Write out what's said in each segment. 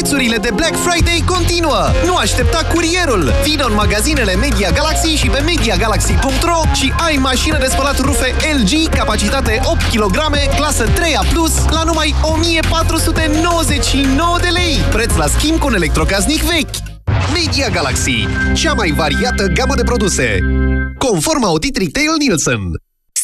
Prețurile de Black Friday continuă! Nu aștepta curierul! Vino în magazinele Media Galaxy și pe MediaGalaxy.ro și ai mașină de spălat rufe LG, capacitate 8 kg, clasă 3A+, la numai 1499 de lei! Preț la schimb cu un electrocasnic vechi! Media Galaxy, cea mai variată gamă de produse, conform audit Retail Nielsen.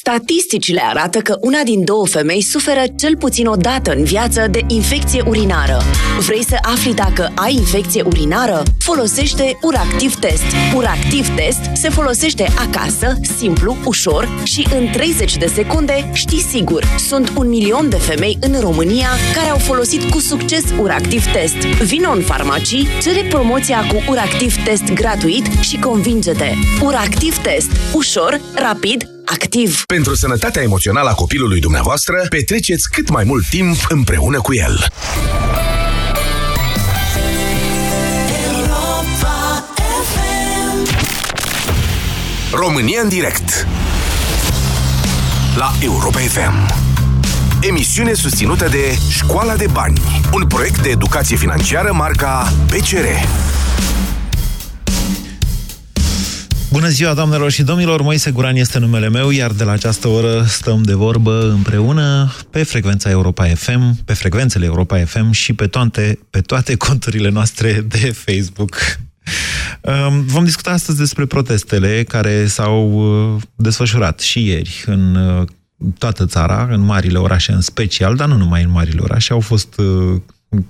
Statisticile arată că una din două femei suferă cel puțin o dată în viață de infecție urinară. Vrei să afli dacă ai infecție urinară? Folosește Uractiv Test. Uractiv Test se folosește acasă, simplu, ușor și în 30 de secunde știi sigur. Sunt un milion de femei în România care au folosit cu succes Uractiv Test. Vino în farmacii, cere promoția cu Uractiv Test gratuit și convinge-te. Uractiv Test. Ușor, rapid, activ. Pentru sănătatea emoțională a copilului dumneavoastră, petreceți cât mai mult timp împreună cu el. România în direct La Europa FM Emisiune susținută de Școala de Bani Un proiect de educație financiară marca PCR Bună ziua, doamnelor și domnilor! Moise Guran este numele meu, iar de la această oră stăm de vorbă împreună pe frecvența Europa FM, pe frecvențele Europa FM și pe toate, pe toate conturile noastre de Facebook. Um, vom discuta astăzi despre protestele care s-au uh, desfășurat și ieri în uh, toată țara, în marile orașe în special, dar nu numai în marile orașe, au fost uh,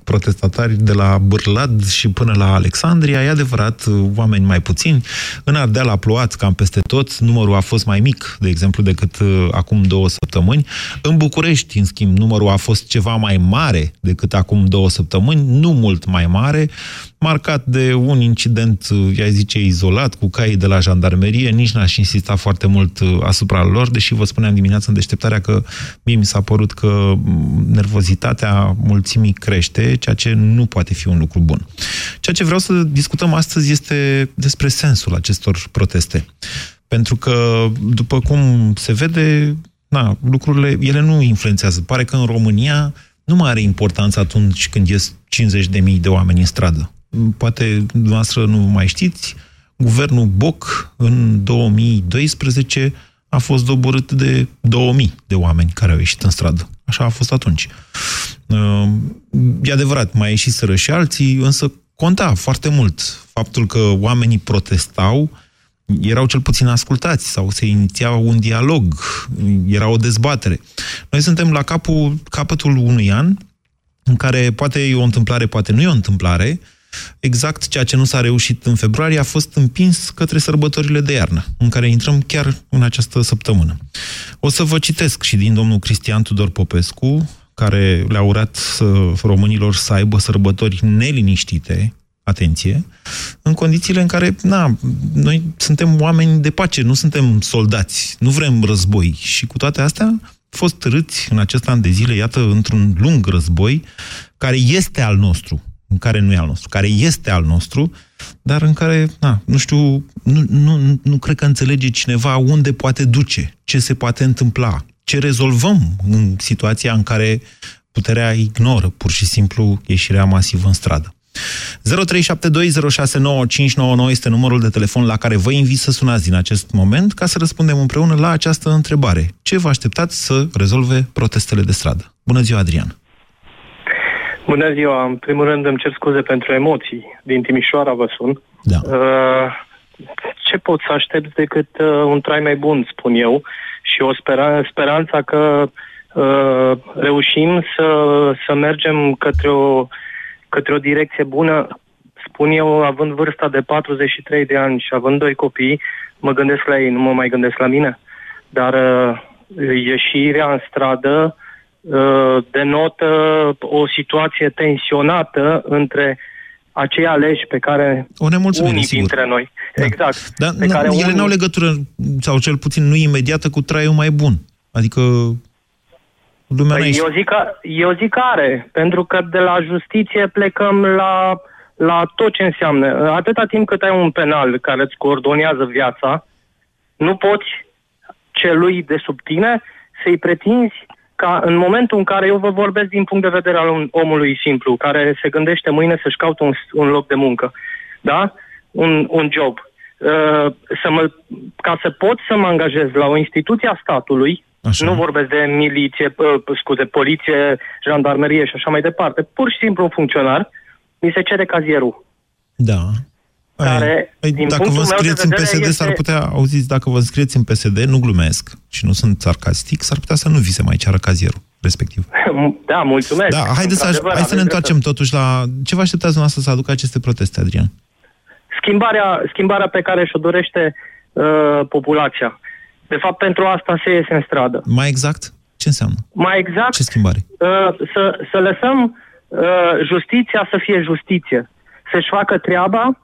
protestatari de la Bârlad și până la Alexandria. E adevărat, oameni mai puțini. În Ardeal a plouat cam peste tot. Numărul a fost mai mic, de exemplu, decât uh, acum două săptămâni. În București, în schimb, numărul a fost ceva mai mare decât acum două săptămâni, nu mult mai mare, marcat de un incident, uh, i zice, izolat, cu caii de la jandarmerie. Nici n-aș insista foarte mult uh, asupra lor, deși vă spuneam dimineața în deșteptarea că mie mi s-a părut că mm, nervozitatea mulțimii crește crește, ceea ce nu poate fi un lucru bun. Ceea ce vreau să discutăm astăzi este despre sensul acestor proteste. Pentru că, după cum se vede, na, lucrurile, ele nu influențează. Pare că în România nu mai are importanță atunci când ies 50.000 de oameni în stradă. Poate dumneavoastră nu mai știți, guvernul Boc în 2012 a fost doborât de 2000 de oameni care au ieșit în stradă. Așa a fost atunci. Uh, e adevărat, mai ieșiseră și alții, însă conta foarte mult faptul că oamenii protestau, erau cel puțin ascultați sau se iniția un dialog, era o dezbatere. Noi suntem la capul, capătul unui an în care poate e o întâmplare, poate nu e o întâmplare, exact ceea ce nu s-a reușit în februarie a fost împins către sărbătorile de iarnă, în care intrăm chiar în această săptămână. O să vă citesc și din domnul Cristian Tudor Popescu, care le-a urat românilor să aibă sărbători neliniștite, atenție, în condițiile în care, na, noi suntem oameni de pace, nu suntem soldați, nu vrem război. Și cu toate astea, fost râți în acest an de zile, iată, într-un lung război, care este al nostru, în care nu e al nostru, care este al nostru, dar în care, na, nu știu, nu, nu, nu cred că înțelege cineva unde poate duce, ce se poate întâmpla, ce rezolvăm în situația în care puterea ignoră pur și simplu ieșirea masivă în stradă. 0372069599 este numărul de telefon la care vă invit să sunați din acest moment ca să răspundem împreună la această întrebare. Ce vă așteptați să rezolve protestele de stradă? Bună ziua, Adrian! Bună ziua! În primul rând îmi cer scuze pentru emoții. Din Timișoara vă sun. Da. Uh, ce pot să aștept decât uh, un trai mai bun, spun eu, și o spera- speranța că uh, reușim să, să mergem către o către o direcție bună, spun eu, având vârsta de 43 de ani și având doi copii, mă gândesc la ei, nu mă mai gândesc la mine. Dar uh, ieșirea în stradă uh, denotă o situație tensionată între acei aleși pe care O nemulțumire, unii sigur. dintre noi, Da. exact, Dar pe n- care ele unii, n-au legătură, sau cel puțin nu imediată, cu traiul mai bun. Adică lumea n-a Păi ieșit. eu, zic că, eu zic că are, pentru că de la justiție plecăm la, la tot ce înseamnă. Atâta timp cât ai un penal care îți coordonează viața, nu poți celui de sub tine să-i pretinzi ca în momentul în care eu vă vorbesc din punct de vedere al un- omului simplu, care se gândește mâine să-și caute un, un loc de muncă, da? Un, un job. Uh, să mă, ca să pot să mă angajez la o instituție a statului, Așa. nu vorbesc de miliție, uh, scuze, poliție, jandarmerie și așa mai departe, pur și simplu un funcționar, mi se cere cazierul. Da. Care, Păi, din dacă punctul vă meu de înscrieți în vedere, PSD, este- s-ar putea, auziți, dacă vă înscrieți în PSD, nu glumesc și nu sunt sarcastic, s-ar putea să nu vi se mai ceară cazierul respectiv. Da, mulțumesc. Da, haideți să, Într-adevăr, hai să ne aveți întoarcem totuși la... Ce vă așteptați dumneavoastră să aducă aceste proteste, Adrian? schimbarea, schimbarea pe care și-o dorește uh, populația. De fapt, pentru asta se iese în stradă. Mai exact? Ce înseamnă? Mai exact, Ce schimbare? uh, să, să lăsăm uh, justiția să fie justiție, să-și facă treaba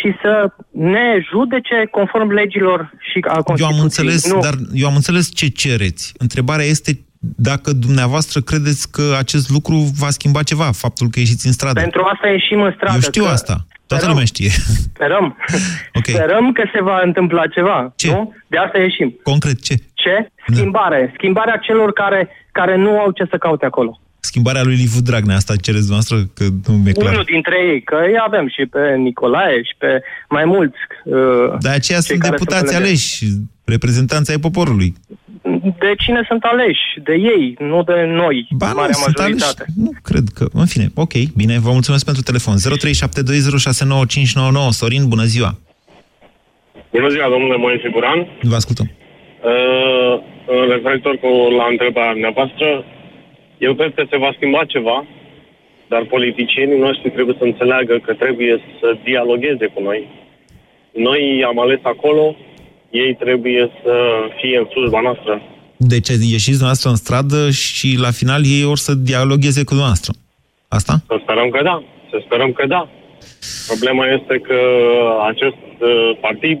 și să ne judece conform legilor și a Eu Constituției. am înțeles, nu. dar eu am înțeles ce cereți. Întrebarea este dacă dumneavoastră credeți că acest lucru va schimba ceva, faptul că ieșiți în stradă. Pentru asta ieșim în stradă. Eu știu că asta. Toată sperăm- lumea știe. Sperăm. Ok. Sperăm că se va întâmpla ceva. Ce? Nu? De asta ieșim. Concret, ce? Ce? Da. Schimbare. Schimbarea celor care, care nu au ce să caute acolo. Schimbarea lui Liviu Dragnea, asta cereți dumneavoastră? Că nu mi-e clar. Unul dintre ei, că îi avem și pe Nicolae și pe mai mulți. Uh, De aceea cei sunt care deputați sunt pe lângă. aleși, reprezentanți ai poporului. De cine sunt aleși? De ei, nu de noi, Ba nu, marea sunt aleși. majoritate. Nu, cred că... În fine, ok, bine, vă mulțumesc pentru telefon. 0372069599. Sorin, bună ziua! Bună ziua, domnule Moise Guran. Vă ascultăm. Uh, referitor cu la întrebarea dumneavoastră, eu cred că se va schimba ceva, dar politicienii noștri trebuie să înțeleagă că trebuie să dialogueze cu noi. Noi am ales acolo, ei trebuie să fie în slujba noastră. Deci ieșiți dumneavoastră în stradă și la final ei or să dialogueze cu dumneavoastră. Asta? Să sperăm că da, să sperăm că da. Problema este că acest uh, partid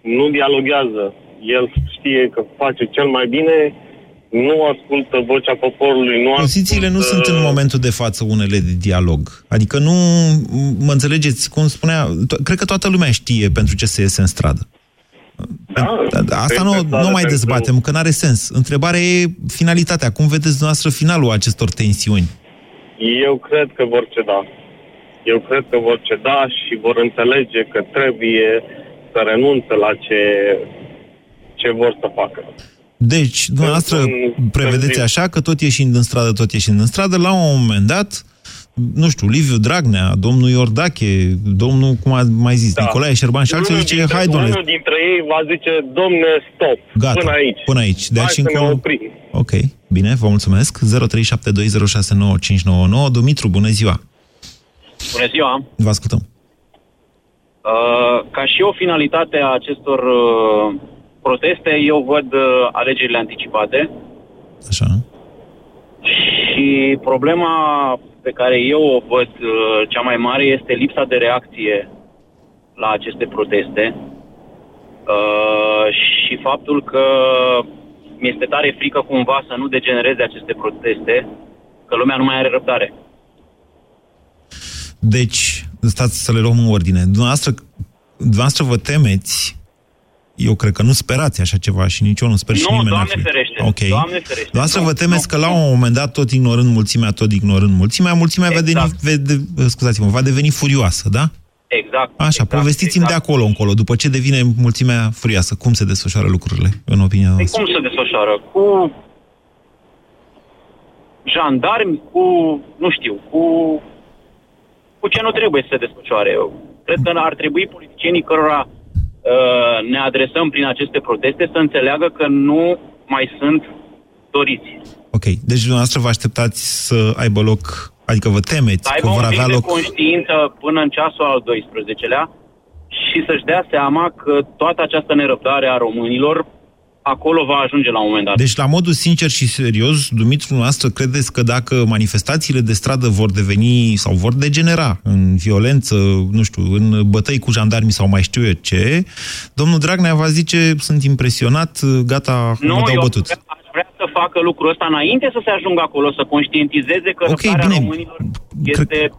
nu dialoguează. El știe că face cel mai bine, nu ascultă vocea poporului, nu Pozițiile nu ascultă... sunt în momentul de față unele de dialog. Adică nu, mă înțelegeți, cum spunea, to- cred că toată lumea știe pentru ce se iese în stradă. Da, Asta cred nu, că nu are mai pentru- dezbatem, că n-are sens. Întrebarea e finalitatea. Cum vedeți dumneavoastră finalul acestor tensiuni? Eu cred că vor ceda. Eu cred că vor ceda și vor înțelege că trebuie să renunțe la ce, ce vor să facă. Deci, dumneavoastră În- prevedeți în- așa că tot ieșind în stradă, tot ieșind în stradă, la un moment dat, nu știu, Liviu Dragnea, domnul Iordache, domnul, cum a mai zis, Da. Nicolae Șerban și alții Unul zice, dintre- hai, domnule, Unul dintre ei va zice, domne, stop, Gata, până aici. până aici. De Hai aici să ne încolo... oprim. Ok, bine, vă mulțumesc. 0372069599. Dumitru, bună ziua! Bună ziua! Vă ascultăm. Uh, ca și o finalitate a acestor uh, proteste, eu văd uh, alegerile anticipate Așa. și problema pe care eu o văd uh, cea mai mare este lipsa de reacție la aceste proteste uh, și faptul că mi-este tare frică cumva să nu degenereze aceste proteste, că lumea nu mai are răbdare. Deci, stați să le luăm în ordine. Dumneavoastră, dumneavoastră vă temeți, eu cred că nu sperați așa ceva și nici eu nu sper și Nu, nimeni Doamne n-ar fi. ferește, Ok. Doamne ferește. Dumneavoastră Nu, vă temeți nu, că la nu. un moment dat, tot ignorând mulțimea, tot ignorând mulțimea, mulțimea va, Exact. deveni, vede, scuzați-mă, va deveni furioasă, da? Exact. Așa, exact, povestiți-mi exact. de acolo încolo, după ce devine mulțimea furioasă. Cum se desfășoară lucrurile, în opinia Păi noastră? cum se desfășoară? Cu jandarmi, cu, nu știu, cu, cu ce nu trebuie să se desfășoare. Eu cred că ar trebui politicienii cărora uh, ne adresăm prin aceste proteste să înțeleagă că nu mai sunt doriți. Ok, deci dumneavoastră vă așteptați să aibă loc Adică vă temeți Să aibă că vor un pic avea de loc... conștiință până în ceasul al 12-lea și să-și dea seama că toată această nerăbdare a românilor acolo va ajunge la un moment dat. Deci, la modul sincer și serios, Dumitru, noastră, credeți că dacă manifestațiile de stradă vor deveni sau vor degenera în violență, nu știu, în bătăi cu jandarmi sau mai știu eu ce, domnul Dragnea va zice, sunt impresionat, gata, nu, mă dau eu bătut. Vrea, aș vrea să facă lucrul ăsta înainte să se ajungă acolo, să conștientizeze că Ok, răbdarea bine. românilor este...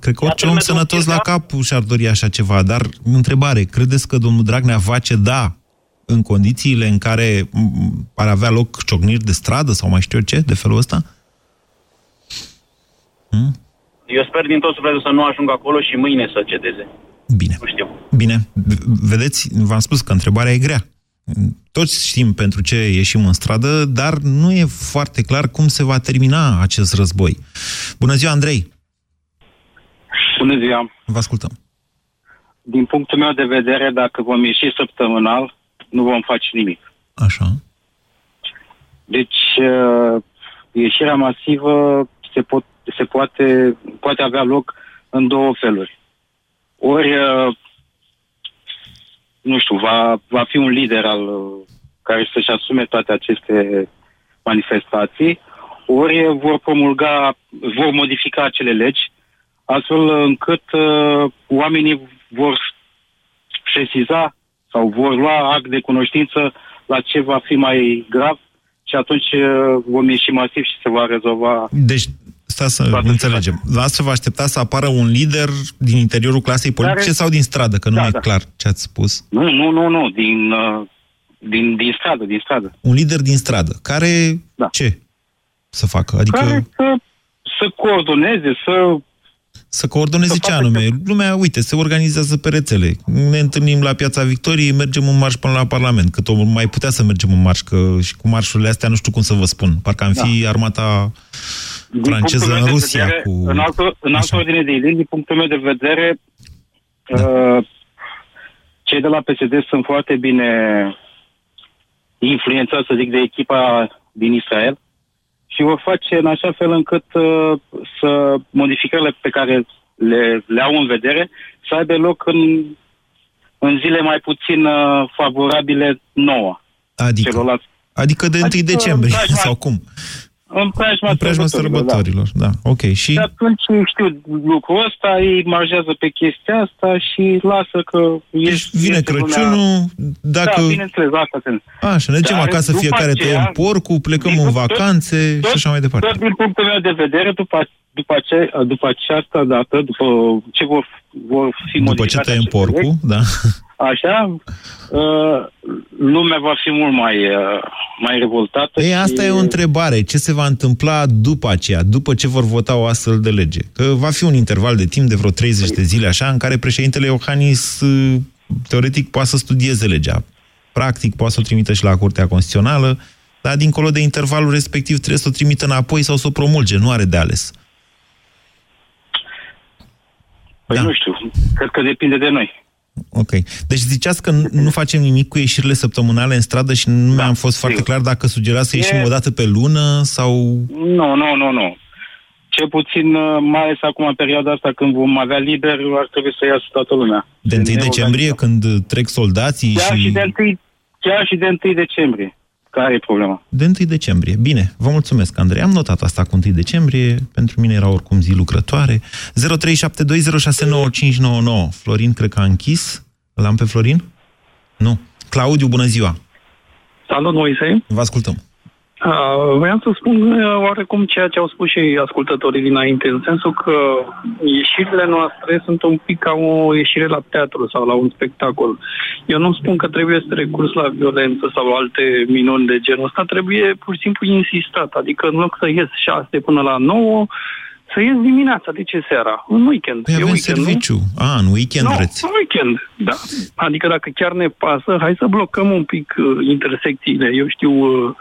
Cred că orice Iată om metodul sănătos la acesta. cap și-ar dori așa ceva, dar întrebare, credeți că domnul Dragnea va ceda în condițiile în care m, ar avea loc ciocniri de stradă sau mai știu eu ce, de felul ăsta? Eu sper din tot sufletul să nu ajungă acolo și mâine să cedeze. Bine. Nu știu. Bine, v- vedeți, v-am spus că întrebarea e grea. Toți știm pentru ce ieșim în stradă, dar nu e foarte clar cum se va termina acest război. Bună ziua, Andrei! Bună ziua! Vă ascultăm. Din punctul meu de vedere, dacă vom ieși săptămânal, nu vom face nimic. Așa. Deci, uh, ieșirea masivă se, pot, se poate, poate avea loc în două feluri. Ori, uh, nu știu, va, va fi un lider al uh, care să-și asume toate aceste manifestații, ori vor promulga, vor modifica acele legi, astfel încât uh, oamenii vor sesiza sau vor lua act de cunoștință la ce va fi mai grav și atunci uh, vom ieși masiv și se va rezolva. Deci, stați să înțelegem. Dumneavoastră vă aștepta să apară un lider din interiorul clasei politice Care- sau din stradă? Că nu Da, e da. clar ce ați spus. Nu, nu, nu, nu, din, uh, din, din stradă, din stradă. Un lider din stradă. Care Da. ce să facă? Adică Care să, să coordoneze, să... să coordoneze să ce facă anume? Lumea, uite, se organizează pe rețele. Ne întâlnim la Piața Victoriei, mergem în marș până la Parlament. Cât o mai putea să mergem în marș, că și cu marșurile astea nu știu cum să vă spun. Parcă am fi armata din franceză punctul în meu de Rusia. vedere, cu... În altă, în altă Așa. ordine de idei, din punctul meu de vedere, Da. uh, cei de la PSD sunt foarte bine influențați, să zic, de echipa din Israel și vor face în așa fel încât uh, să modificările pe care le, le au în vedere să aibă loc în, în zile mai puțin uh, favorabile nouă. Adică, celorlalți. adică de 1 Adică, decembrie, da, da. sau cum? În preajma, În preajma sărbătorilor, sărbătorilor, da. Ok, și... Și atunci știu lucrul ăsta, ei marjează pe chestia asta și lasă că... Deci vine Crăciunul, dacă... Da, bineînțeles, asta sunt. Așa, ne ducem Dar acasă, după fiecare aceea- tăiem porcul, plecăm din în tot- vacanțe tot- și așa mai departe. Tot din punctul meu de vedere, după, după, ace, după această dată, după ce vor, vor fi După ce modificate tăiem aceste porcul, legi, da. Așa, uh, lumea va fi mult mai, uh, mai revoltată. Ei, asta și... e o întrebare. Ce se va întâmpla după aceea, după ce vor vota o astfel de lege? Că va fi un interval de timp de vreo 30 de zile, așa, în care președintele Iohannis, uh, teoretic, poate să studieze legea. Practic, poate să o trimită și la Curtea Constituțională, dar dincolo de intervalul respectiv trebuie să o trimită înapoi sau să o promulge. Nu are de ales. Păi Da. nu știu, cred că depinde de noi. Ok. Deci ziceați că nu- nu facem nimic cu ieșirile săptămânale în stradă și nu mi-am fost foarte clar dacă sugerați să ieșim E- o dată pe lună sau... Nu, nu, nu, nu. Cel puțin, uh, mai ales acum, în perioada asta, când vom avea liber, ar trebui să iasă toată lumea. De 1 Ne decembrie, organizăm. când trec soldații Chiar și... și de 1, chiar și de 1 decembrie. Care e problema? De 1 decembrie. Bine, vă mulțumesc, Andrei. Am notat asta cu 1 decembrie. Pentru mine era oricum zi lucrătoare. 0372069599. Florin, cred că a închis. L-am pe Florin? Nu. Claudiu, bună ziua. Salut, Moise. Vă ascultăm. Uh, Vreau să spun uh, oarecum ceea ce au spus și ascultătorii dinainte, în sensul că ieșirile noastre sunt un pic ca o ieșire la teatru sau la un spectacol. Eu nu spun că trebuie să recurs la violență sau alte minuni de genul ăsta, trebuie pur și simplu insistat. Adică în loc să ies 6 până la 9, să ies dimineața, de ce seara? În weekend. Păi E avem weekend, nu? serviciu. A, în weekend nu, vreți. în weekend, da. Adică dacă chiar ne pasă, hai să blocăm un pic uh, intersecțiile. Eu știu uh,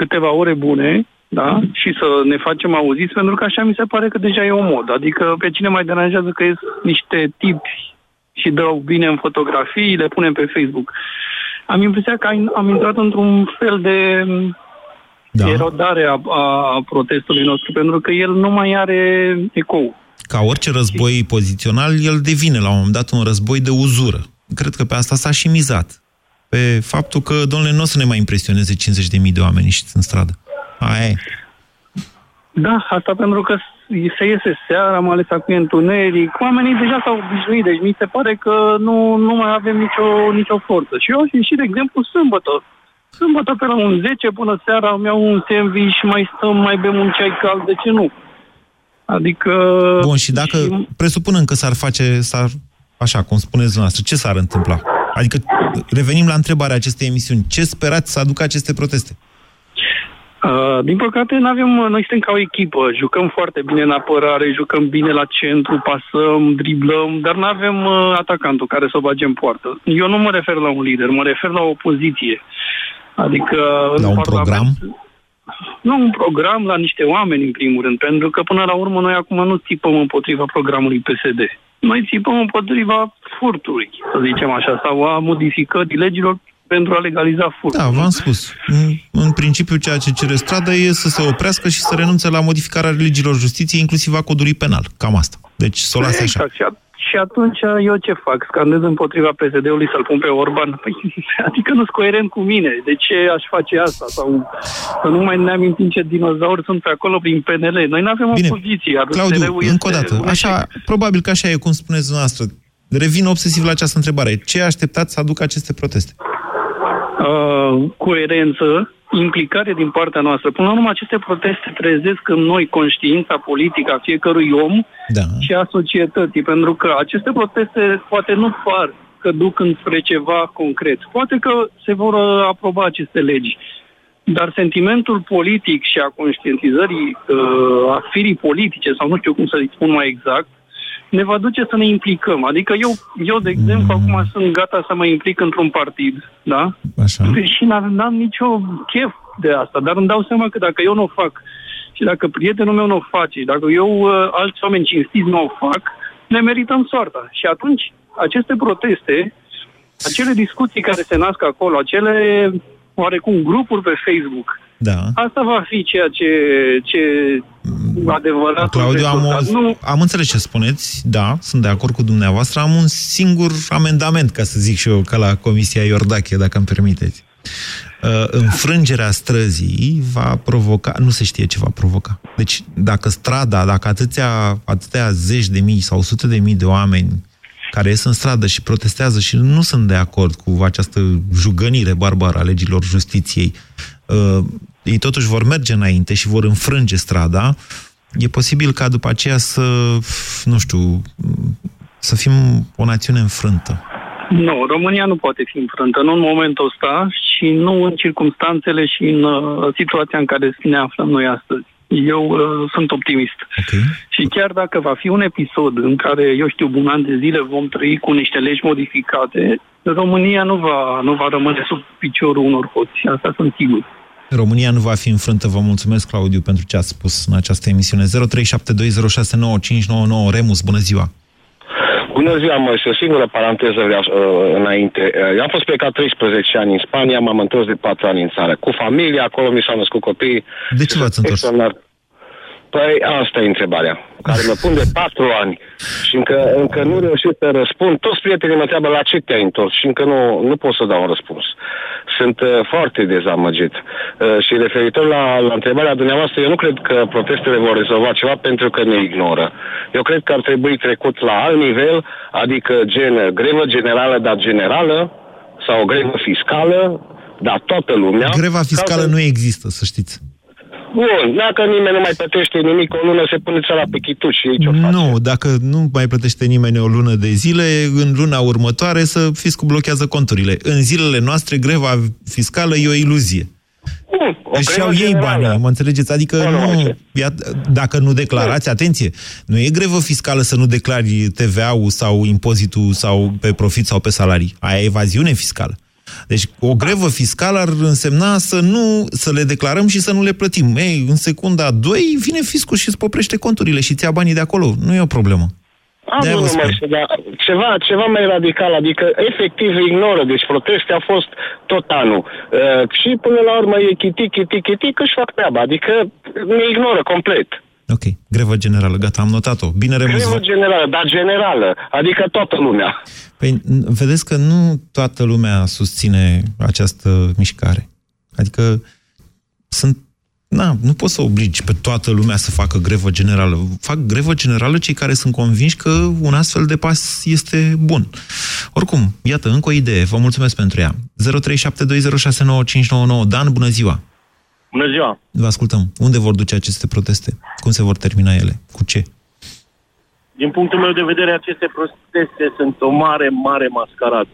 câteva ore bune, da, și să ne facem auziți, pentru că așa mi se pare că deja e o modă. Adică pe cine mai deranjează că ies niște tipi și dau bine în fotografii, le punem pe Facebook. Am impresia că am am intrat într-un fel de da. erodare a, a protestului nostru, pentru că el nu mai are ecou. Ca orice război pozițional, el devine la un moment dat un război de uzură. Cred că pe asta s-a și mizat. Pe faptul că, domnule, nu o să ne mai impresioneze 50.000 de oameni și în stradă. Aia e. Da, asta pentru că se iese seara, mai ales acum întuneric. Oamenii deja s-au obișnuit, deci mi se pare că nu, nu mai avem nicio, nicio forță. Și eu aș ieși, de exemplu, sâmbătă. Sâmbătă pe la un 10 până seara îmi iau un sandwich, mai stăm, mai bem un ceai cald, de ce nu? Adică... Bun, și dacă, și... presupunând că s-ar face, s-ar, așa cum spuneți dumneavoastră, ce s-ar întâmpla? Adică revenim la întrebarea acestei emisiuni. Ce sperați să aducă aceste proteste? Uh, din păcate, nu avem, noi suntem ca o echipă, jucăm foarte bine în apărare, jucăm bine la centru, pasăm, driblăm, dar nu avem uh, atacantul care să o bage în poartă. Eu nu mă refer la un lider, mă refer la o poziție. Adică... La un program? Nu un program, la niște oameni, în primul rând, pentru că până la urmă noi acum nu țipăm împotriva programului PSD. Noi țipăm împotriva furtului, să zicem așa, sau a modificării legilor pentru a legaliza furtul. Da, v-am spus. În, în principiu, ceea ce cere strada e să se oprească și să renunțe la modificarea legilor justiției, inclusiv a codului penal. Cam asta. Deci să o lase exact. Așa. Și atunci eu ce fac? Scandez împotriva PSD-ului să-l pun pe Orban? Păi, adică nu-s coerent cu mine. De ce aș face asta? Sau să nu mai ne amintim ce dinozauri sunt pe acolo prin PNL. Noi nu avem Bine. opoziție. Claudiu, încă o dată. Așa, probabil că așa e, cum spuneți dumneavoastră. Revin obsesiv la această întrebare. Ce așteptați să aducă aceste proteste? Uh, coerență, implicare din partea noastră. Până la urmă, aceste proteste trezesc în noi conștiința politică a fiecărui om da. și a societății, pentru că aceste proteste poate nu par că duc înspre ceva concret. Poate că se vor uh, aproba aceste legi. Dar sentimentul politic și a conștientizării uh, a firii politice, sau nu știu cum să-i spun mai exact, ne va duce să ne implicăm. Adică eu, eu de exemplu, mm. acum sunt gata să mă implic într-un partid, da? Așa. Deși n-am nicio chef de asta, dar îmi dau seama că dacă eu nu o fac și dacă prietenul meu nu o face, dacă eu, uh, alți oameni cinstiți nu o fac, ne merităm soarta. Și atunci, aceste proteste, acele discuții care se nasc acolo, acele oarecum grupuri pe Facebook, da. Asta va fi ceea ce, ce adevărat... Claudiu, am, o, nu... am înțeles ce spuneți, da, sunt de acord cu dumneavoastră. Am un singur amendament, ca să zic și eu, ca la Comisia Iordache, dacă îmi permiteți. Uh, înfrângerea străzii va provoca, nu se știe ce va provoca. Deci, dacă strada, dacă atâția, atâtea zeci de mii sau sute de mii de oameni care ies în stradă și protestează și nu sunt de acord cu această jugănire barbară a legilor justiției, uh, ei totuși vor merge înainte și vor înfrânge strada, e posibil ca după aceea să, nu știu, să fim o națiune înfrântă. Nu, România nu poate fi înfrântă, nu în momentul ăsta și nu în circunstanțele și în uh, situația în care ne aflăm noi astăzi. Eu uh, sunt optimist. Okay. Și chiar dacă va fi un episod în care, eu știu, un an de zile vom trăi cu niște legi modificate, România nu va, nu va rămâne sub piciorul unor hoți. Asta sunt sigur. România nu va fi înfrântă. Vă mulțumesc, Claudiu, pentru ce ați spus în această emisiune. 0372069599 Remus, bună ziua! Bună ziua, mă, și o singură paranteză vreau, uh, înainte. Uh, eu am fost plecat 13 ani în Spania, m-am întors de 4 ani în țară. Cu familia, acolo mi s-au născut copii. De ce v-ați întors? Extraordinar. Păi asta e întrebarea, care mă pun de patru ani și încă, încă nu reușit să răspund. Toți prietenii mă întreabă la ce te-ai întors și încă nu, nu pot să dau un răspuns. Sunt uh, foarte dezamăgit. Uh, și referitor la, la întrebarea dumneavoastră, eu nu cred că protestele vor rezolva ceva pentru că ne ignoră. Eu cred că ar trebui trecut la alt nivel, adică gen grevă generală, dar generală, sau grevă fiscală, dar toată lumea... Greva fiscală nu există, să știți. Bun, dacă nimeni nu mai plătește nimic o lună, se pune țara pe chituș și aici o face. Nu, dacă nu mai plătește nimeni o lună de zile, în luna următoare să fiscul blochează conturile. În zilele noastre, greva fiscală e o iluzie. Bun, Își iau ei banii, mă înțelegeți? Adică nu, nu ia, dacă nu declarați, atenție, nu e grevă fiscală să nu declari TVA-ul sau impozitul sau pe profit sau pe salarii. Aia e evaziune fiscală. Deci o grevă fiscală ar însemna să nu să le declarăm și să nu le plătim. Ei, în secunda 2 vine fiscul și îți poprește conturile și îți ia banii de acolo. Nu e o problemă. Am De-aia nu vă numai spun. să, dar ceva, ceva mai radical, adică efectiv ignoră. Deci proteste au fost tot anul. Uh, și până la urmă e chiti, chiti, chiti, că își fac treaba. Adică ne ignoră complet. Ok, grevă generală, gata, am notat-o. Bine remus. Grevă generală, dar generală. Adică toată lumea. Păi, n- vedeți că nu toată lumea susține această mișcare. Adică sunt... Na, nu poți să obligi pe toată lumea să facă grevă generală. Fac grevă generală cei care sunt convinși că un astfel de pas este bun. Oricum, iată, încă o idee. Vă mulțumesc pentru ea. 0372069599. Dan, bună ziua! Bună ziua! Vă ascultăm. Unde vor duce aceste proteste? Cum se vor termina ele? Cu ce? Din punctul meu de vedere, aceste proteste sunt o mare, mare mascaradă.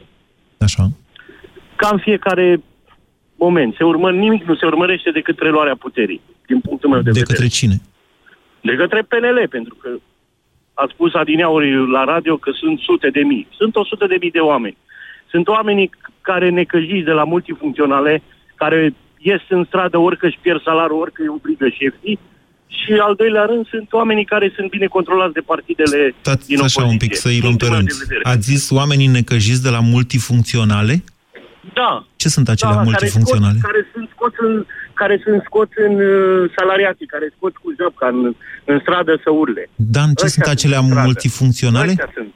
Așa. Ca în fiecare moment. Se urmă, nimic nu se urmărește decât reluarea puterii. Din punctul meu de, De vedere. către cine? De către PNL, pentru că a spus adineauri la radio că sunt sute de mii. Sunt o sută de mii de oameni. Sunt oamenii care necăjiți de la multifuncționale, care ies în stradă orică își pierd salariul, orică îi obligă șefii. Și al doilea rând sunt oamenii care sunt bine controlați de partidele Stați din așa opoziție. un pic, să îi luăm pe Punctul meu rând. de vedere. Ați zis oamenii necăjiți de la multifuncționale? Da. Ce sunt acelea da, multifuncționale? Care, scot, care sunt scoți în, care sunt scoți în uh, salariații, care scot cu japca în, în stradă să urle. Dan, ce Ăștia sunt acelea în stradă. multifuncționale? Ăștia sunt.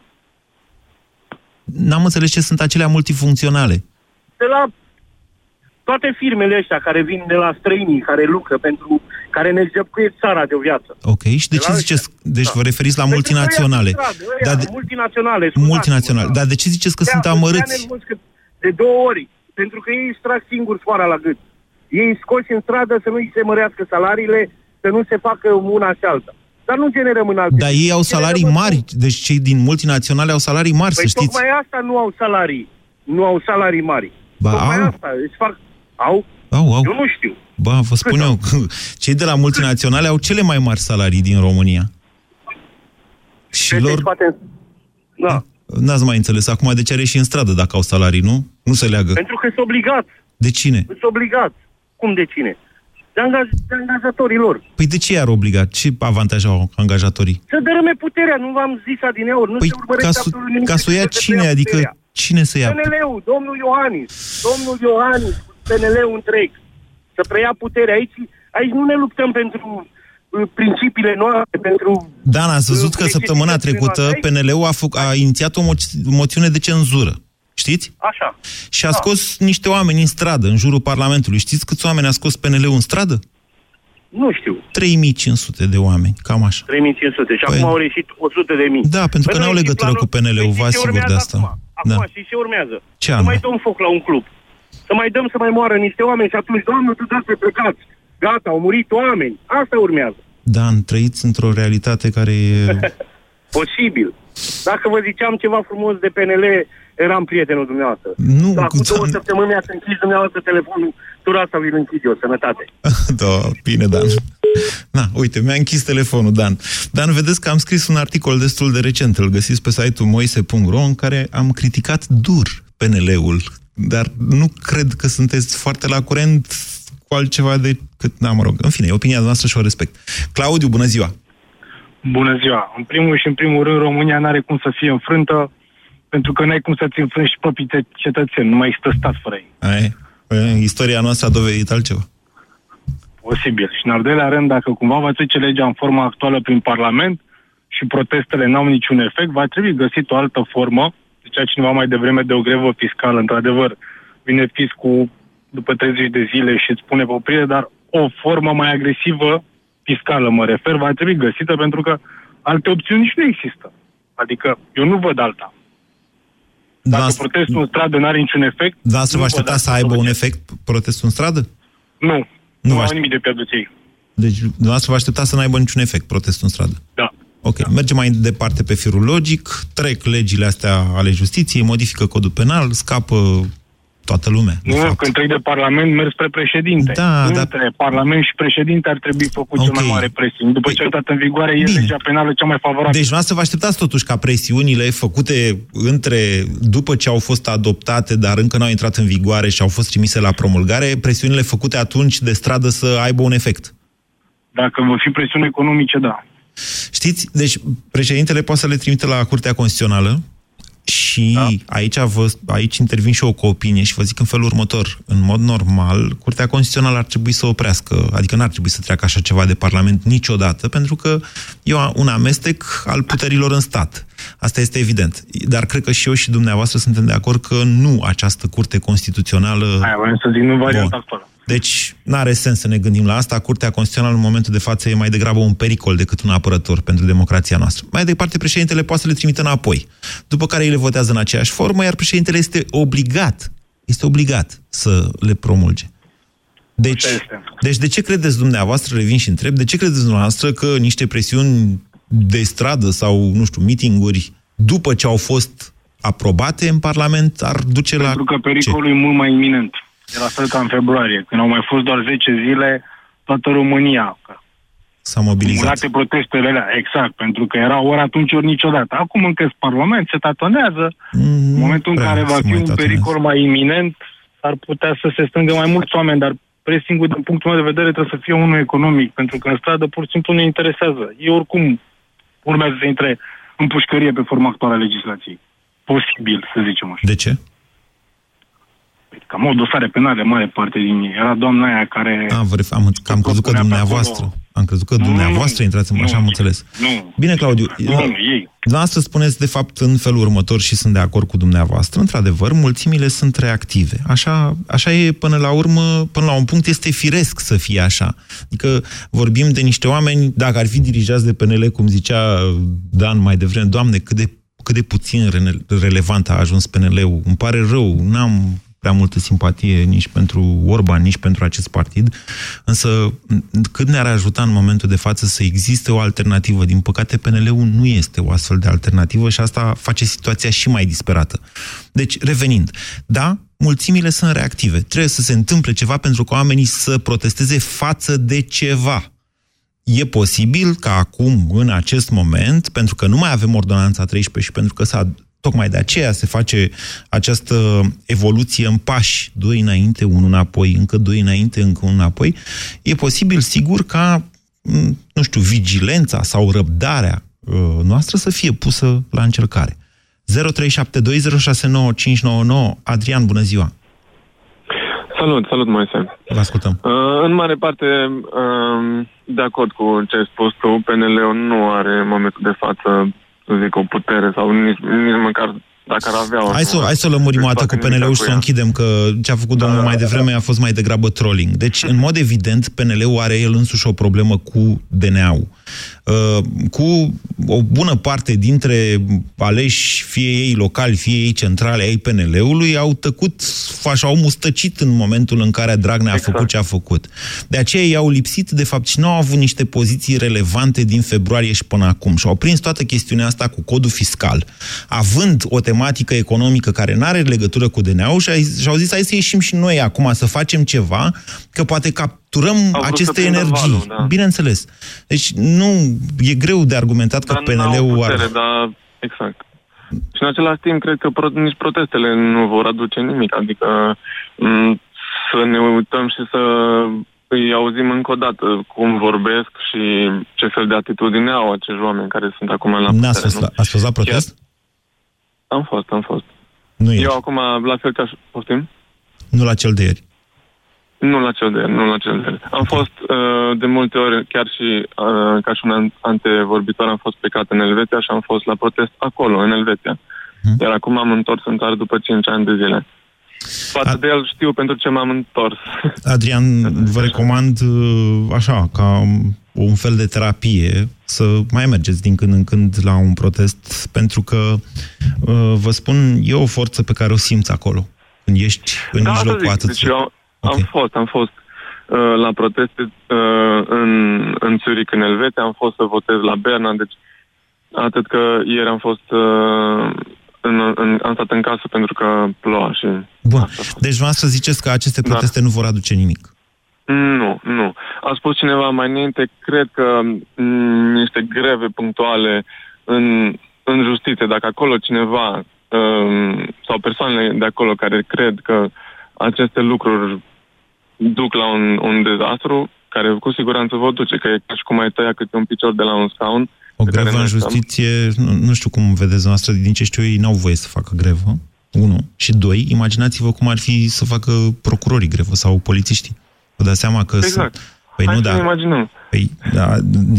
N-am înțeles ce sunt acelea multifuncționale. De la toate firmele astea care vin de la străinii, care lucră pentru, care ne jăpcuie țara de o viață. Ok, și de De ce la ziceți? Deci Da. vă referiți la Deci multinaționale. ăia din stradă, ăia, Dar de, multinaționale. scuzați-mă, multinaționale. da. Dar de ce ziceți că Ia, sunt îți amărâți? ia nervos că- De două ori. Pentru că ei își trag singuri foara la gât. Ei scoși în stradă să nu-i se mărească salariile, să nu se facă una și alta. Dar nu generăm în alte. Dar ei au salarii Generăm în- mari, deci cei din multinaționale au salarii mari, Păi să știți. tocmai asta nu au salarii. Nu au salarii mari. Ba, tocmai au. asta. Își fac... Au? Au, au. Eu nu știu. Ba, vă spun eu, că cei de la multinaționale au cele mai mari salarii din România. Și Deci, lor... poate... Da. N-ați mai înțeles. Acum de ce are și în stradă dacă au salarii, nu? Nu se leagă. Pentru că sunt obligați. De cine? Sunt obligați. Cum de cine? De, angaj... de angajatorii lor. Păi de ce i-ar obliga? Ce avantaj au angajatorii? Să dărâme puterea, nu v-am zis adineori, nu Păi se urmărește ca să, absolut nimic. ca să o ia decât să cine? preia Adică puterea. cine să ia? PNL-ul, domnul Iohannis, domnul Iohannis, PNL-ul întreg, să preia puterea. Aici, aici nu ne luptăm pentru uh, principiile noastre, pentru... Dan, ați văzut că săptămâna trecută PNL-ul a, făc, a inițiat o mo- moțiune de cenzură. Știți? Așa. Și a scos niște oameni în stradă, în jurul Parlamentului. Știți câți oameni a scos PNL-ul în stradă? Nu știu. 3500 de oameni, cam așa. 3500 și Păi- acum au reșit 100 de mii. Da, pentru că Păi n-au noi și legătură planul- cu PNL-ul, Păi vă și ce asigur de urmează asta. Acum, acum Da. și ce urmează? Ce să anume? mai dăm foc la un club. Să mai dăm să mai moară niște oameni și atunci, doamnă, tu dați pe plecați. Gata, au murit oameni. Asta urmează. Dan, trăiți într-o realitate care e... Posibil. Dacă vă ziceam ceva frumos de PNL, eram prietenul dumneavoastră. Nu, Dar cu cu două Dan- săptămâni mi-ați închis dumneavoastră telefonul, tura asta vi-l închid eu, sănătate. da, bine, Dan. Na, uite, mi-a închis telefonul, Dan. Dan, vedeți că am scris un articol destul de recent, îl găsiți pe site-ul moise.ro, în care am criticat dur PNL-ul, dar nu cred că sunteți foarte la curent cu altceva decât... Na, mă rog, în fine, e opinia noastră și o respect. Claudiu, bună ziua! Bună ziua! În primul și în primul rând, România nu are cum să fie înfrântă, pentru că n-ai cum să-ți înfrângi și proprii te- cetățeni. Nu mai există stat fără ei. Ai, e, istoria noastră a dovedit altceva. Posibil. Și în al doilea rând, dacă cumva va trece legea în forma actuală prin Parlament și protestele n-au niciun efect, va trebui găsit o altă formă. Zicea cineva mai devreme de o grevă fiscală. Într-adevăr, vine fiscul după 30 de zile și îți pune pe oprire, dar o formă mai agresivă fiscală, mă refer, va trebui găsită pentru că alte opțiuni nici nu există. Adică eu nu văd alta. Dacă protestul în stradă nu are niciun efect... Dar să nu vă văd aștepta altă să aibă un soluție. efect protestul în stradă? Nu. Nu Nu, vă au aștept- nimic de pierdut ei. Deci, dumneavoastră vă aștepta să n-aibă niciun efect protestul în stradă. Da. Ok, mergem mai departe pe firul logic, trec legile astea ale justiției, modifică codul penal, scapă toată lumea. Nu, când trec de Parlament, merg spre președinte. Da, Între Parlament și președinte ar trebui făcut cel mai mare presiune. După ce a dat în vigoare, e legea penală cea mai favorabilă. Deci vreau să vă așteptați totuși ca presiunile făcute între, după ce au fost adoptate, dar încă n-au intrat în vigoare și au fost trimise la promulgare, presiunile făcute atunci de stradă să aibă un efect. Dacă vor fi presiuni economice, da. Știți, deci președintele poate să le trimite la Curtea Constituțională și da. aici, vă, aici intervin și eu cu opinie și vă zic în felul următor. În mod normal, Curtea Constituțională ar trebui să oprească, adică n-ar trebui să treacă așa ceva de Parlament niciodată, pentru că e un amestec al puterilor în stat. Asta este evident. Dar cred că și eu și dumneavoastră suntem de acord că nu această Curte Constituțională... Aia, vreau să zic, nu varianta actuală. Deci, nu are sens să ne gândim la asta. Curtea Constituțională, în momentul de față, e mai degrabă un pericol decât un apărător pentru democrația noastră. Mai departe, președintele poate să le trimită înapoi. După care ei le votează în aceeași formă, iar președintele este obligat, este obligat să le promulge. Deci, deci de ce credeți dumneavoastră, revin și întreb, de ce credeți dumneavoastră că niște presiuni de stradă sau, nu știu, mitinguri, după ce au fost aprobate în Parlament, ar duce Pentru la... Pentru că pericolul ce? e mult mai iminent. E la fel ca în februarie, când au mai fost doar 10 zile toată România. S-a mobilizat. Mulate protestele alea, exact, pentru că era ori atunci, ori niciodată. Acum încă Parlament se tatonează. Mm, în momentul în care va fi un pericol mai iminent, ar putea să se strângă mai mulți oameni, dar pressing din punctul meu de vedere, trebuie să fie unul economic, pentru că în stradă pur și simplu nu interesează. E oricum urmează să intre în pușcărie pe forma actuală a legislației. Posibil, să zicem așa. De ce? Cam o dosare penale, mare parte din ei. Era doamna aia care... Am, am, am crezut că dumneavoastră... Acolo. Am crezut că dumneavoastră intrați în... Așa am înțeles. Nu. Bine, Claudiu. Nu, nu, ei. Dumneavoastră spuneți, de fapt, în felul următor și sunt de acord cu dumneavoastră. Într-adevăr, mulțimile sunt reactive. Așa, așa e până la urmă, până la un punct este firesc să fie așa. Adică vorbim de niște oameni, dacă ar fi dirijați de PNL, cum zicea Dan mai devreme, Doamne, cât de cât de puțin relevant a ajuns PNL-ul. Îmi pare rău, n-am prea multă simpatie nici pentru Orban, nici pentru acest partid, însă cât ne-ar ajuta în momentul de față să existe o alternativă? Din păcate, PNL-ul nu este o astfel de alternativă și asta face situația și mai disperată. Deci, revenind, da, mulțimile sunt reactive. Trebuie să se întâmple ceva pentru ca oamenii să protesteze față de ceva. E posibil ca acum, în acest moment, pentru că nu mai avem ordonanța 13 și pentru că s-a Tocmai de aceea se face această evoluție în pași, doi înainte, unul înapoi, încă doi înainte, încă unul înapoi. E posibil, sigur, ca, nu știu, vigilența sau răbdarea uh, noastră să fie pusă la încercare. 0372069599 Adrian, bună ziua! Salut, salut, Moise. Vă ascultăm. Uh, în mare parte, uh, de acord cu ce ai spus tu, PNL-ul nu are în momentul de față să zic, o putere sau nici, nici măcar dacă ar avea... Hai să, hai să o lămurim o dată cu PNL-ul și să o închidem, că ce a făcut domnul da, mai devreme a fost mai degrabă trolling. Deci, în mod evident, PNL-ul are el însuși o problemă cu DNA-ul. Uh, cu o bună parte dintre aleși, fie ei locali, fie ei centrale, ai PNL-ului, au tăcut și au mustăcit în momentul în care Dragnea exact. a făcut ce a făcut. De aceea ei au lipsit, de fapt, și nu au avut niște poziții relevante din februarie și până acum. Și au prins toată chestiunea asta cu codul fiscal, având o tematică economică care nu are legătură cu DNA-ul și au zis, hai să ieșim și noi acum să facem ceva, că poate ca capturăm aceste energii. Valul, da. Bineînțeles. Deci nu, e greu de argumentat că PNL-ul ar... Da, exact. Și în același timp, cred că pro- nici protestele nu vor aduce nimic. Adică m- să ne uităm și să îi auzim încă o dată cum vorbesc și ce fel de atitudine au acești oameni care sunt acum la putere. N-ați fost la, ați fost la protest? Am fost, am fost. Nu Eu ești. acum, la fel ca... Poftim? Nu la cel de ieri. Nu la cel de ieri, nu la cel de ieri. Am fost uh, de multe ori, chiar și uh, ca și un antevorbitor, am fost plecat în Elveția și am fost la protest acolo, în Elveția. Hmm. Iar acum am întors în țară după 5 ani de zile. Față A... de el știu pentru ce m-am întors. Adrian, vă recomand uh, așa, ca un fel de terapie, să mai mergeți din când în când la un protest, pentru că, uh, vă spun, e o forță pe care o simți acolo, când ești în da, mijlocul atât. Deci eu, Okay. Am fost, am fost uh, la proteste uh, în, în Zurich, în Elveția, am fost să votez la Berna, deci atât că ieri am fost uh, în, în, am stat în casă pentru că ploua și... Bun. Deci să ziceți că aceste da. proteste da. nu vor aduce nimic. Nu, nu. A spus cineva mai înainte, cred că m- mm, niște greve punctuale în, în justiție, dacă acolo cineva um, sau persoanele de acolo care cred că aceste lucruri duc la un, un dezastru, care cu siguranță vă duce, că e ca și cum ai tăia câte un picior de la un scaun. O pe care grevă în noi stăm. justiție, nu, nu știu cum vedeți noastră, din ce știu eu, ei n-au voie să facă grevă, unu. Și doi, imaginați-vă cum ar fi să facă procurorii grevă sau polițiștii. Vă dați seama că Exact. sunt... Păi Hai nu, să da. ne imaginăm. Păi, da,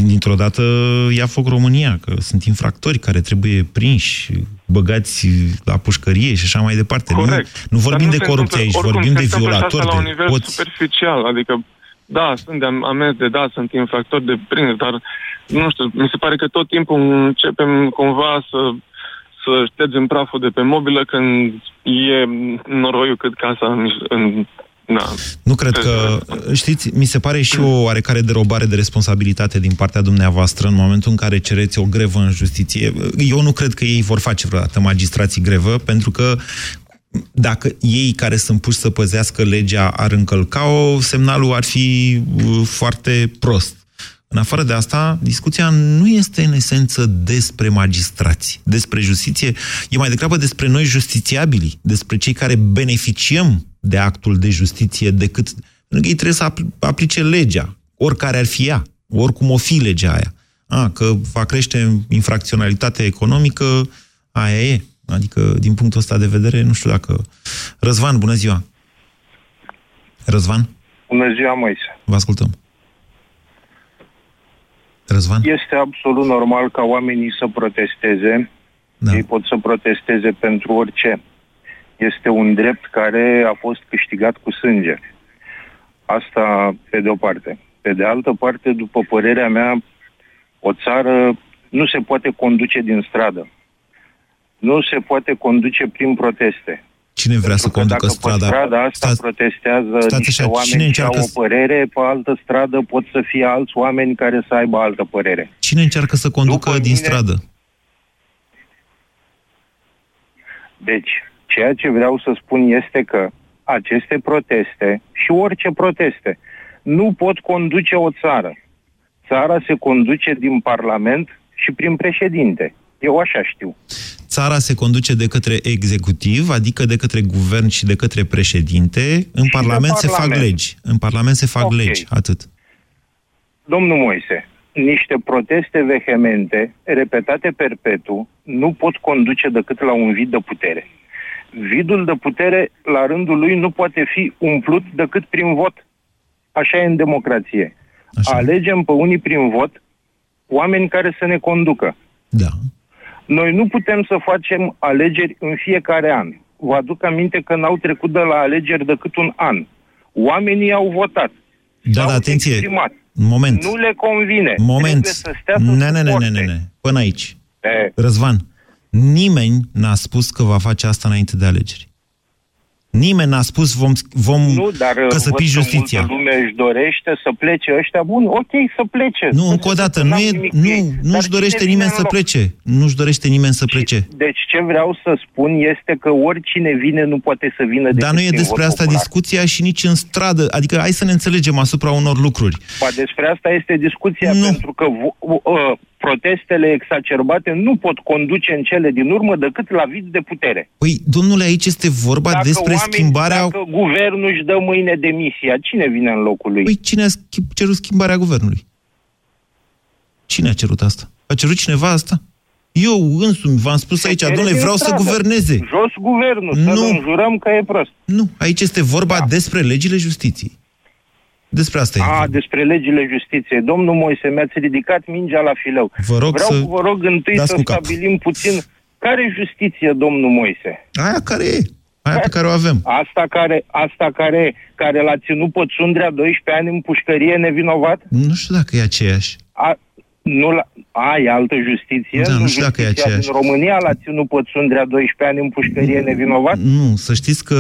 dintr-o dată ia foc România, că sunt infractori care trebuie prinși, băgați la pușcărie și așa mai departe. Corect. Nu, nu vorbim Dar de se corupție aici, întâmplă- vorbim oricum de se întâmplă și asta violatori, la un de nivel hoți. superficial, adică da, sunt de amenzi, de da, sunt infractori de prins, dar nu știu, mi se pare că tot timpul începem cumva să să ștergem praful de pe mobilă când e noroiul cât casa în, în da. Nu cred că... Știți, mi se pare și o oarecare derobare de responsabilitate din partea dumneavoastră în momentul în care cereți o grevă în justiție. Eu nu cred că ei vor face vreodată magistrații grevă, pentru că dacă ei care sunt puși să păzească legea ar încălca-o, semnalul ar fi uh, foarte prost. În afară de asta, discuția nu este în esență despre magistrați, despre justiție, e mai degrabă despre noi justițiabili, despre cei care beneficiem de actul de justiție decât... Pentru că ei trebuie să apl- aplice legea, oricare ar fi ea, oricum o fi legea aia. A, că va crește infracționalitatea economică, aia e. Adică, din punctul ăsta de vedere, nu știu dacă... Răzvan, bună ziua! Răzvan, Bună ziua, Moise. vă ascultăm. Răzvan? Este absolut normal ca oamenii să protesteze. Da. Ei pot să protesteze pentru orice. Este un drept care a fost câștigat cu sânge. Asta pe de o parte. Pe de altă parte, după părerea mea, o țară nu se poate conduce din stradă. Nu se poate conduce prin proteste. Cine vrea să conducă Dacă strada? pe strada asta Stați- protestează stați niște așa, oameni cine și au încearcă o să- părere, pe altă stradă pot să fie alți oameni care să aibă altă părere. Cine încearcă să conducă După din mine- stradă? Deci, ceea ce vreau să spun este că aceste proteste și orice proteste nu pot conduce o țară. Țara se conduce din Parlament și prin președinte. Eu așa știu. Țara se conduce de către executiv, adică de către guvern și de către președinte. În Parlament se fac Parlament. legi. În Parlament se fac Ok. legi. Atât. Domnul Moise, niște proteste vehemente, repetate perpetu, nu pot conduce decât la un vid de putere. Vidul de putere, la rândul lui, nu poate fi umplut decât prin vot. Așa e în democrație. Așa. Alegem pe unii prin vot oameni care să ne conducă. Da. Noi nu putem să facem alegeri în fiecare an. Vă aduc aminte că n-au trecut de la alegeri decât un an. Oamenii au votat. Da, S-au da, atenție. exprimat. Moment. Nu le convine. Moment. Trebuie să stea să Ne, ne, ne, ne, suporte. ne, ne. Până aici. E, Răzvan, nimeni n-a spus că va face asta înainte de alegeri. Nimeni n-a spus vom, vom nu, dar uh, căsăpi văd că justiția. multă lume își dorește să plece ăștia. Bun, ok, să plece. Nu, Să încă o se dată, ducă, nu, n-am e, nimic cu ei. nu, Dar nu-și cine dorește vine nimeni în să loc? plece. Nu-și dorește nimeni să plece. Deci ce vreau să spun este că oricine vine nu poate să vină Dar nu e prin despre vot asta popular. discuția și nici în stradă. Adică hai să ne înțelegem asupra unor lucruri. Ba, despre asta este discuția, nu. pentru că vo- uh, protestele exacerbate nu pot conduce în cele din urmă decât la vid de putere. Păi, domnule, aici este vorba Dacă despre oamenii- schimbarea... Dacă guvernul își dă mâine demisia, cine vine în locul lui? Păi cine a schi- cerut schimbarea guvernului? Cine a cerut asta? A cerut cineva asta? Eu însumi v-am spus aici, Cere domnule, din vreau să stradă. guverneze. Jos guvernul, Nu. să înjurăm că e prost. Nu, aici este vorba da. despre legile justiției. Despre asta e. A, despre legile justiției. Domnul Moise, mi-ați ridicat mingea la fileu. Vă rog Vreau, să vă rog întâi dați să cu cap. stabilim puțin care e justiție, domnul Moise. Aia care e. Aia pe care o avem. Asta care, asta care, care l-a ținut pe Țundrea 12 ani în pușcărie nevinovat? Nu știu dacă e aceeași. A, nu la, a, e altă justiție? Da, nu știu dacă e justiția aceeași. din România l-a ținut pe Țundrea 12 ani în pușcărie nevinovat? Nu, să știți că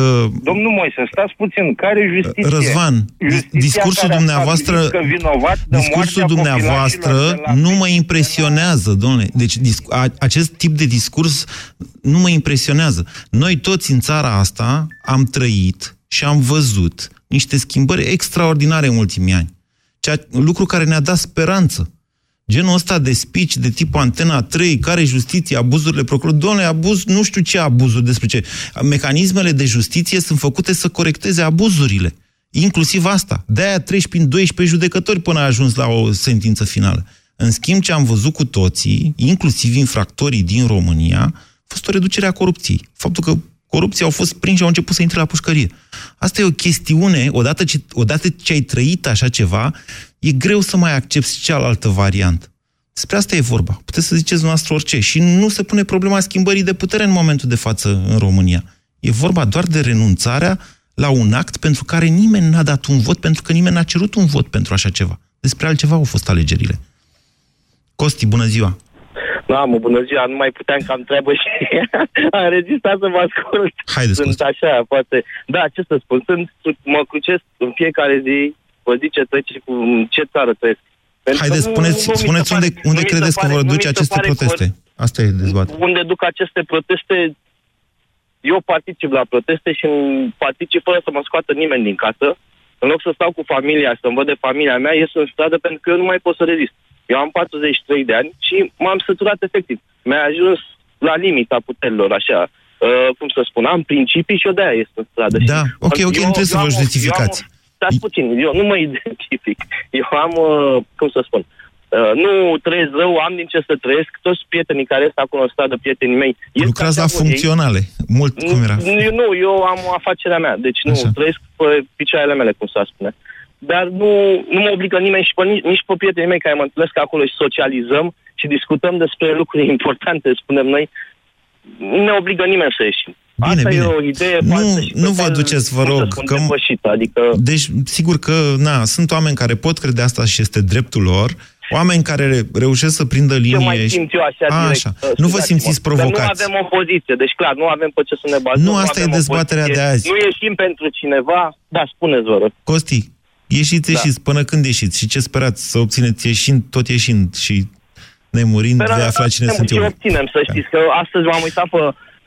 Domnul Moise, stați puțin, care e justiție? Răzvan, Justiția discursul care a dumneavoastră, stabilit că vinovat de discursul moartea dumneavoastră copilașilor de la nu mă impresionează, domnule. Deci dis- a, acest tip de discurs nu mă impresionează. Noi toți în țara asta am trăit și am văzut niște schimbări extraordinare în ultimii ani. Ceea, lucru care ne-a dat speranță. Genul ăsta de speech de tip Antena 3, care justiție, abuzurile procurorului. Doamne, abuz, nu știu ce abuzuri, despre ce. Mecanismele de justiție sunt făcute să corecteze abuzurile. Inclusiv asta. De-aia treci prin 12 judecători până a ajuns la o sentință finală. În schimb, ce am văzut cu toții, inclusiv infractorii din România, a fost o reducere a corupției. Faptul că corupții au fost prinși și au început să intre la pușcărie. Asta e o chestiune, odată ce, odată ce ai trăit așa ceva, e greu să mai accepti cealaltă variantă. Despre asta e vorba. Puteți să ziceți noastră orice. Și nu se pune problema schimbării de putere în momentul de față în România. E vorba doar de renunțarea la un act pentru care nimeni n-a dat un vot, pentru că nimeni n-a cerut un vot pentru așa ceva. Despre altceva au fost alegerile. Costi, bună ziua! Da, mă, bună ziua, nu mai puteam că am treabă și am rezistat să vă ascult. Haideți, Sunt așa, poate... Da, ce să spun, sunt, mă crucesc în fiecare zi, vă zic ce trece, cu ce țară trăiesc. Pentru Haideți, că nu- spuneți, nu mi se spuneți pare- unde, nu unde mi se credeți că pare- vor nu mi duce se aceste pare proteste. Asta e dezbatere. unde duc aceste proteste, eu particip la proteste și particip fără să mă scoată nimeni din casă. În loc să stau cu familia, să-mi văd de familia mea, ies în stradă pentru că eu nu mai pot să rezist. Eu am 43 de ani și m-am săturat efectiv. Mi-a ajuns la limita puterilor, așa. Uh, cum să spun, am principii și eu de-aia ies în stradă. Da, Și ok, ok, nu trebuie să am vă o- justificați. Eu am o, stați puțin, eu nu mă identific. Eu am, uh, cum să spun, uh, nu trăiesc rău, am din ce să trăiesc. Toți prietenii care sunt acolo în stradă, prietenii mei, ies Lucrați la așa vor ei. funcționale. Mult, cum era? Nu, nu, eu am afacerea mea, deci nu, Așa. trăiesc pe picioarele mele, cum s-ar spune. Dar nu, nu mă obligă nimeni și pe, nici, nici pe prietenii mei care mă întâlnesc acolo și socializăm și discutăm despre lucruri importante, spunem noi, nu ne obligă nimeni să ieșim. Bine, Asta bine. e o idee Nu, falsă și nu pe vă care, duceți, vă cum să rog, spun, că- depășită, adică... Deci, sigur că, na, sunt oameni care pot crede asta și este dreptul lor, oameni care reușesc să prindă Ce linie mai și... simt eu așa, direct? Așa. uh, Nu vă scuzați-mă, simțiți că provocați. Nu avem opoziție, deci clar, nu avem pe ce să ne bazăm. Nu, asta e avem dezbaterea opoziție, de azi. Nu ieșim pentru cineva, da, spuneți, vă rog. Costi, ieșiți, Da. ieșiți. Până când ieșiți? Și ce sperați să obțineți ieșind, tot ieșind și nemurind, Sperăm vei afla cine să sunt și eu. obținem, să știți, că astăzi m-am uitat pe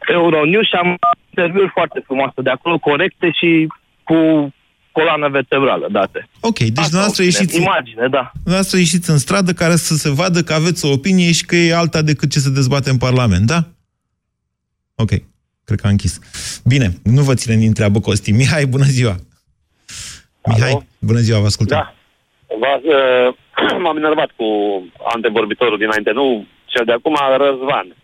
Euronews și am interviuri foarte frumoase de acolo, corecte și cu coloană vertebrală date. Ok, deci Asta dumneavoastră obținem. ieșiți, Imagine, da. dumneavoastră ieșiți în stradă care să se vadă că aveți o opinie și că e alta decât ce se dezbate în Parlament, da? Ok, cred că a închis. Bine, nu vă ținem din treabă, Costi. Mihai, bună ziua! Mihai, bună ziua, vă ascultăm. Da. V-a- uh, M-am enervat cu antevorbitorul dinainte, nu cel de acum, Răzvan.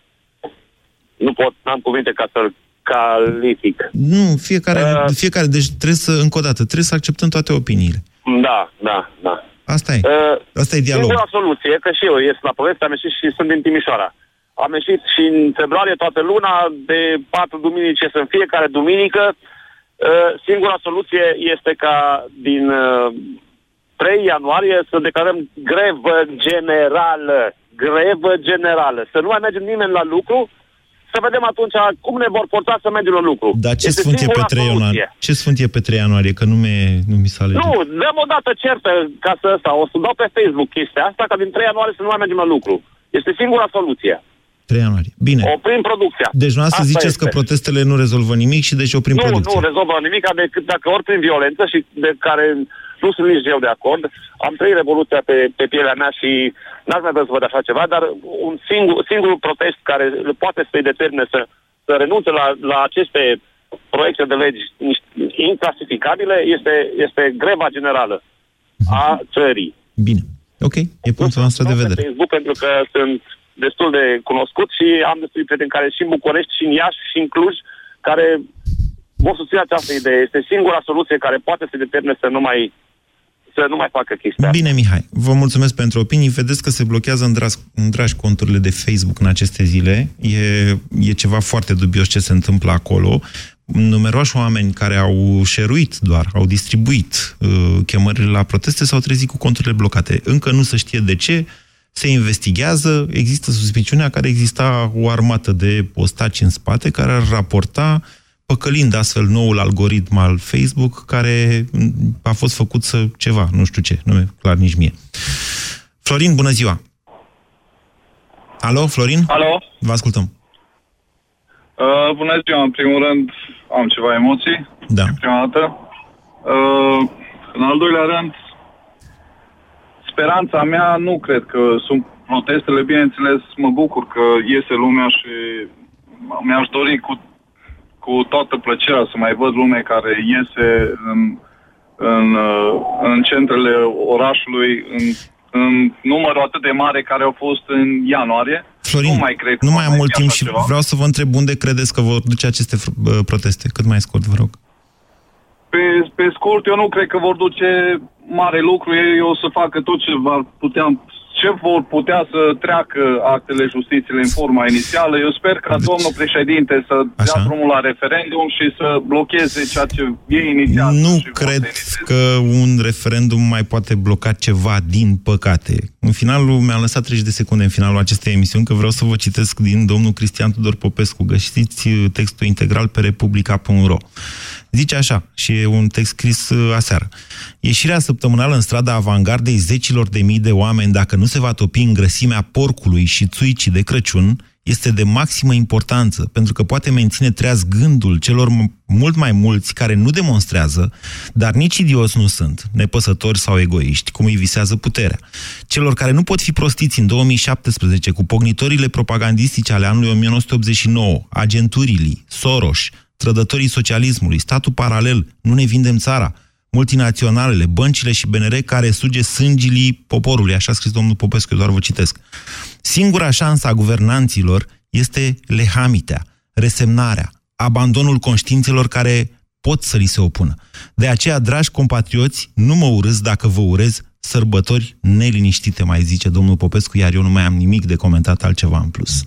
Nu pot, n-am cuvinte ca să-l calific. Nu, fiecare, Uh. fiecare, deci trebuie să, încă o dată, trebuie să acceptăm toate opiniile. Da, da, da. Asta e. Uh, Asta e dialog. Singura soluție, că și eu ies la poveste, am ieșit și sunt din Timișoara. Am ieșit și în februarie toată luna, de patru duminice în fiecare duminică. Uh, Singura soluție este ca din uh, 3 ianuarie să declarăm grevă generală. Grevă generală. Să nu mai mergem nimeni la lucru, să vedem atunci cum ne vor forța să mergem la lucru. Dar ce Este sfânt e pe singura 3 soluție. ianuarie? Ce sfânt e pe 3 ianuarie? Că nu, mi nu mi s-a ales. Nu, dăm o dată certă ca să asta. O să dau pe Facebook chestia asta, ca din 3 ianuarie să nu mai mergem la lucru. Este singura soluție. 3 ianuarie. Bine. Oprim producția. Deci noastră Asta ziceți este. că protestele nu rezolvă nimic și deci oprim nu, producția. nu rezolvă nimic decât dacă ori prin violență și de care nu sunt nici eu de acord. Am trăit revoluția pe, pe pielea mea și n-aș mai vrea să văd așa ceva, dar un singur, singurul protest care poate să-i determine să, să renunțe la, la aceste proiecte de legi niște- inclasificabile este, este greva generală a țării. Bine. Ok, e punctul nostru de pe vedere. Facebook pentru că sunt destul de cunoscut și am destui prieteni care și în București, și în Iași, și în Cluj, care vor susține această idee. Este singura soluție care poate să determine să nu mai să nu mai facă chestia. Bine, Mihai, vă mulțumesc pentru opinii. Vedeți că se blochează în dragi, în dragi conturile de Facebook în aceste zile. E, e ceva foarte dubios ce se întâmplă acolo. Numeroși oameni care au șeruit doar, au distribuit uh, chemările la proteste s-au trezit cu conturile blocate. Încă nu se știe de ce, se investigează, există suspiciunea care exista o armată de postaci în spate care ar raporta păcălind astfel noul algoritm al Facebook, care a fost făcut să ceva, nu știu ce, nu e clar nici mie. Florin, bună ziua! Alo, Florin? Alo? Vă ascultăm. Uh, bună ziua, în primul rând am ceva emoții. Da. Prima dată. Uh, în al doilea rând, speranța mea nu cred că sunt protestele, bineînțeles, mă bucur că iese lumea și mi-aș dori cu, cu toată plăcerea să mai văd lume care iese în în, uh, în centrele orașului în, în numărul atât de mare care au fost în ianuarie. Florin, nu mai cred nu că mai am va mult fi timp așa și ceva. vreau să vă întreb unde credeți că vor duce aceste fr- uh, proteste? Cât mai scurt, vă rog. Pe, pe scurt, eu nu cred că vor duce mare lucru. Ei o să facă tot ce vor putea, ce vor putea să treacă actele justiției în forma inițială. Eu sper ca domnul președinte să dea drumul la referendum și să blocheze ceea ce e inițial. Nu cred că un referendum mai poate bloca ceva, din păcate. În finalul, mi-am lăsat 30 de secunde în finalul acestei emisiuni, că vreau să vă citesc din domnul Cristian Tudor Popescu. Găsiți uh, textul integral pe republica.ro. Zice așa, și e un text scris uh, aseară. Ieșirea săptămânală în strada avangardei zecilor de mii de oameni, dacă nu se va topi în grăsimea porcului și țuicii de Crăciun, este de maximă importanță, pentru că poate menține treaz gândul celor m- mult mai mulți care nu demonstrează, dar nici idioți nu sunt, nepăsători sau egoiști, cum îi visează puterea. Celor care nu pot fi prostiți în 2017 cu pognitorile propagandistice ale anului 1989, agenturilii, Soros, trădătorii socialismului, statul paralel, nu ne vindem țara, multinaționalele, băncile și BNR care suge sângilii poporului, așa a scris domnul Popescu, eu doar vă citesc. Singura șansă a guvernanților este lehamitea, resemnarea, abandonul conștiințelor care pot să li se opună. De aceea, dragi compatrioți, nu mă urâți dacă vă urez sărbători neliniștite, mai zice domnul Popescu, iar eu nu mai am nimic de comentat altceva în plus.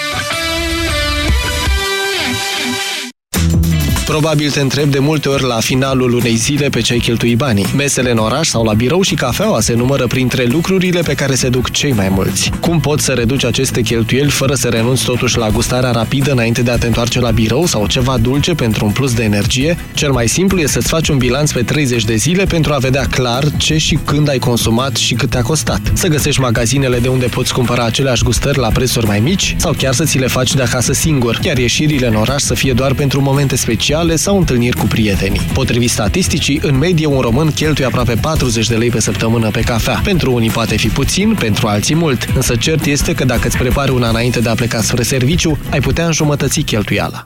Probabil te întreb de multe ori la finalul unei zile pe ce ai cheltui banii. Mesele în oraș sau la birou și cafeaua se numără printre lucrurile pe care se duc cei mai mulți. Cum poți să reduci aceste cheltuieli fără să renunți totuși la gustarea rapidă înainte de a te întoarce la birou sau ceva dulce pentru un plus de energie? Cel mai simplu e să-ți faci un bilanț pe 30 de zile pentru a vedea clar ce și când ai consumat și cât te-a costat. Să găsești magazinele de unde poți cumpăra aceleași gustări la prețuri mai mici sau chiar să ți le faci de acasă singur, iar ieșirile în oraș să fie doar pentru momente speciale sau întâlniri cu prietenii. Potrivit statisticii, în medie un român cheltuie aproape 40 de lei pe săptămână pe cafea. Pentru unii poate fi puțin, pentru alții mult, însă cert este că dacă îți prepari una înainte de a pleca spre serviciu, ai putea înjumătăți cheltuiala.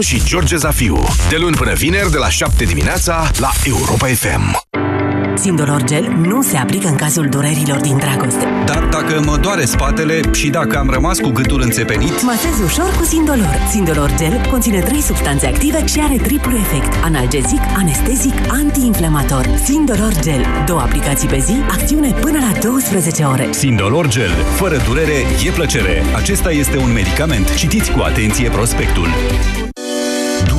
și George Zafiu. De luni până vineri, de la 7 dimineața, la Europa FM. Sindolor Gel nu se aplică în cazul durerilor din dragoste. Dar dacă mă doare spatele și dacă am rămas cu gâtul înțepenit, Masez ușor cu Sindolor. Sindolor Gel conține trei substanțe active și are triplu efect. Analgezic, anestezic, antiinflamator. Sindolor Gel. Două aplicații pe zi, acțiune până la 12 ore. Sindolor Gel. Fără durere, e plăcere. Acesta este un medicament. Citiți cu atenție prospectul.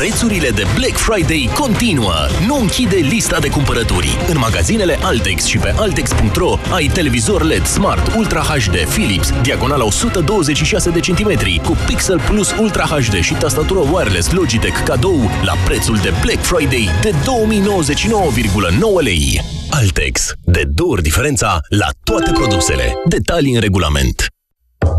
Prețurile de Black Friday continuă. Nu închide lista de cumpărături. În magazinele Altex și pe Altex.ro ai televizor LED Smart Ultra HD Philips, diagonala 126 de centimetri, cu Pixel Plus Ultra HD și tastatură wireless Logitech cadou la prețul de Black Friday de 2099,9 lei. Altex. De două ori diferența la toate produsele. Detalii în regulament.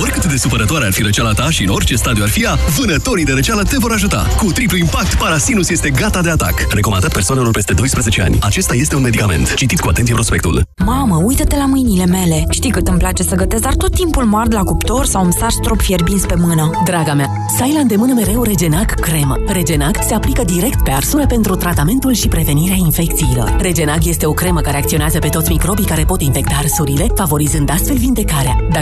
Oricât de supărătoare ar fi răceala ta și în orice stadiu ar fi ea, vânătorii de răceală te vor ajuta. Cu triplu impact, Parasinus este gata de atac. Recomandat persoanelor peste 12 ani. Acesta este un medicament. Citiți cu atenție prospectul. Mamă, uită-te la mâinile mele. Știi cât îmi place să gătesc, dar tot timpul mă ard la cuptor sau îmi sar strop fierbinți pe mână. Draga mea, să ai la îndemână mereu Regenac cremă. Regenac se aplică direct pe arsură pentru tratamentul și prevenirea infecțiilor. Regenac este o cremă care acționează pe toți microbii care pot infecta arsurile, favorizând astfel vindecarea. Dacă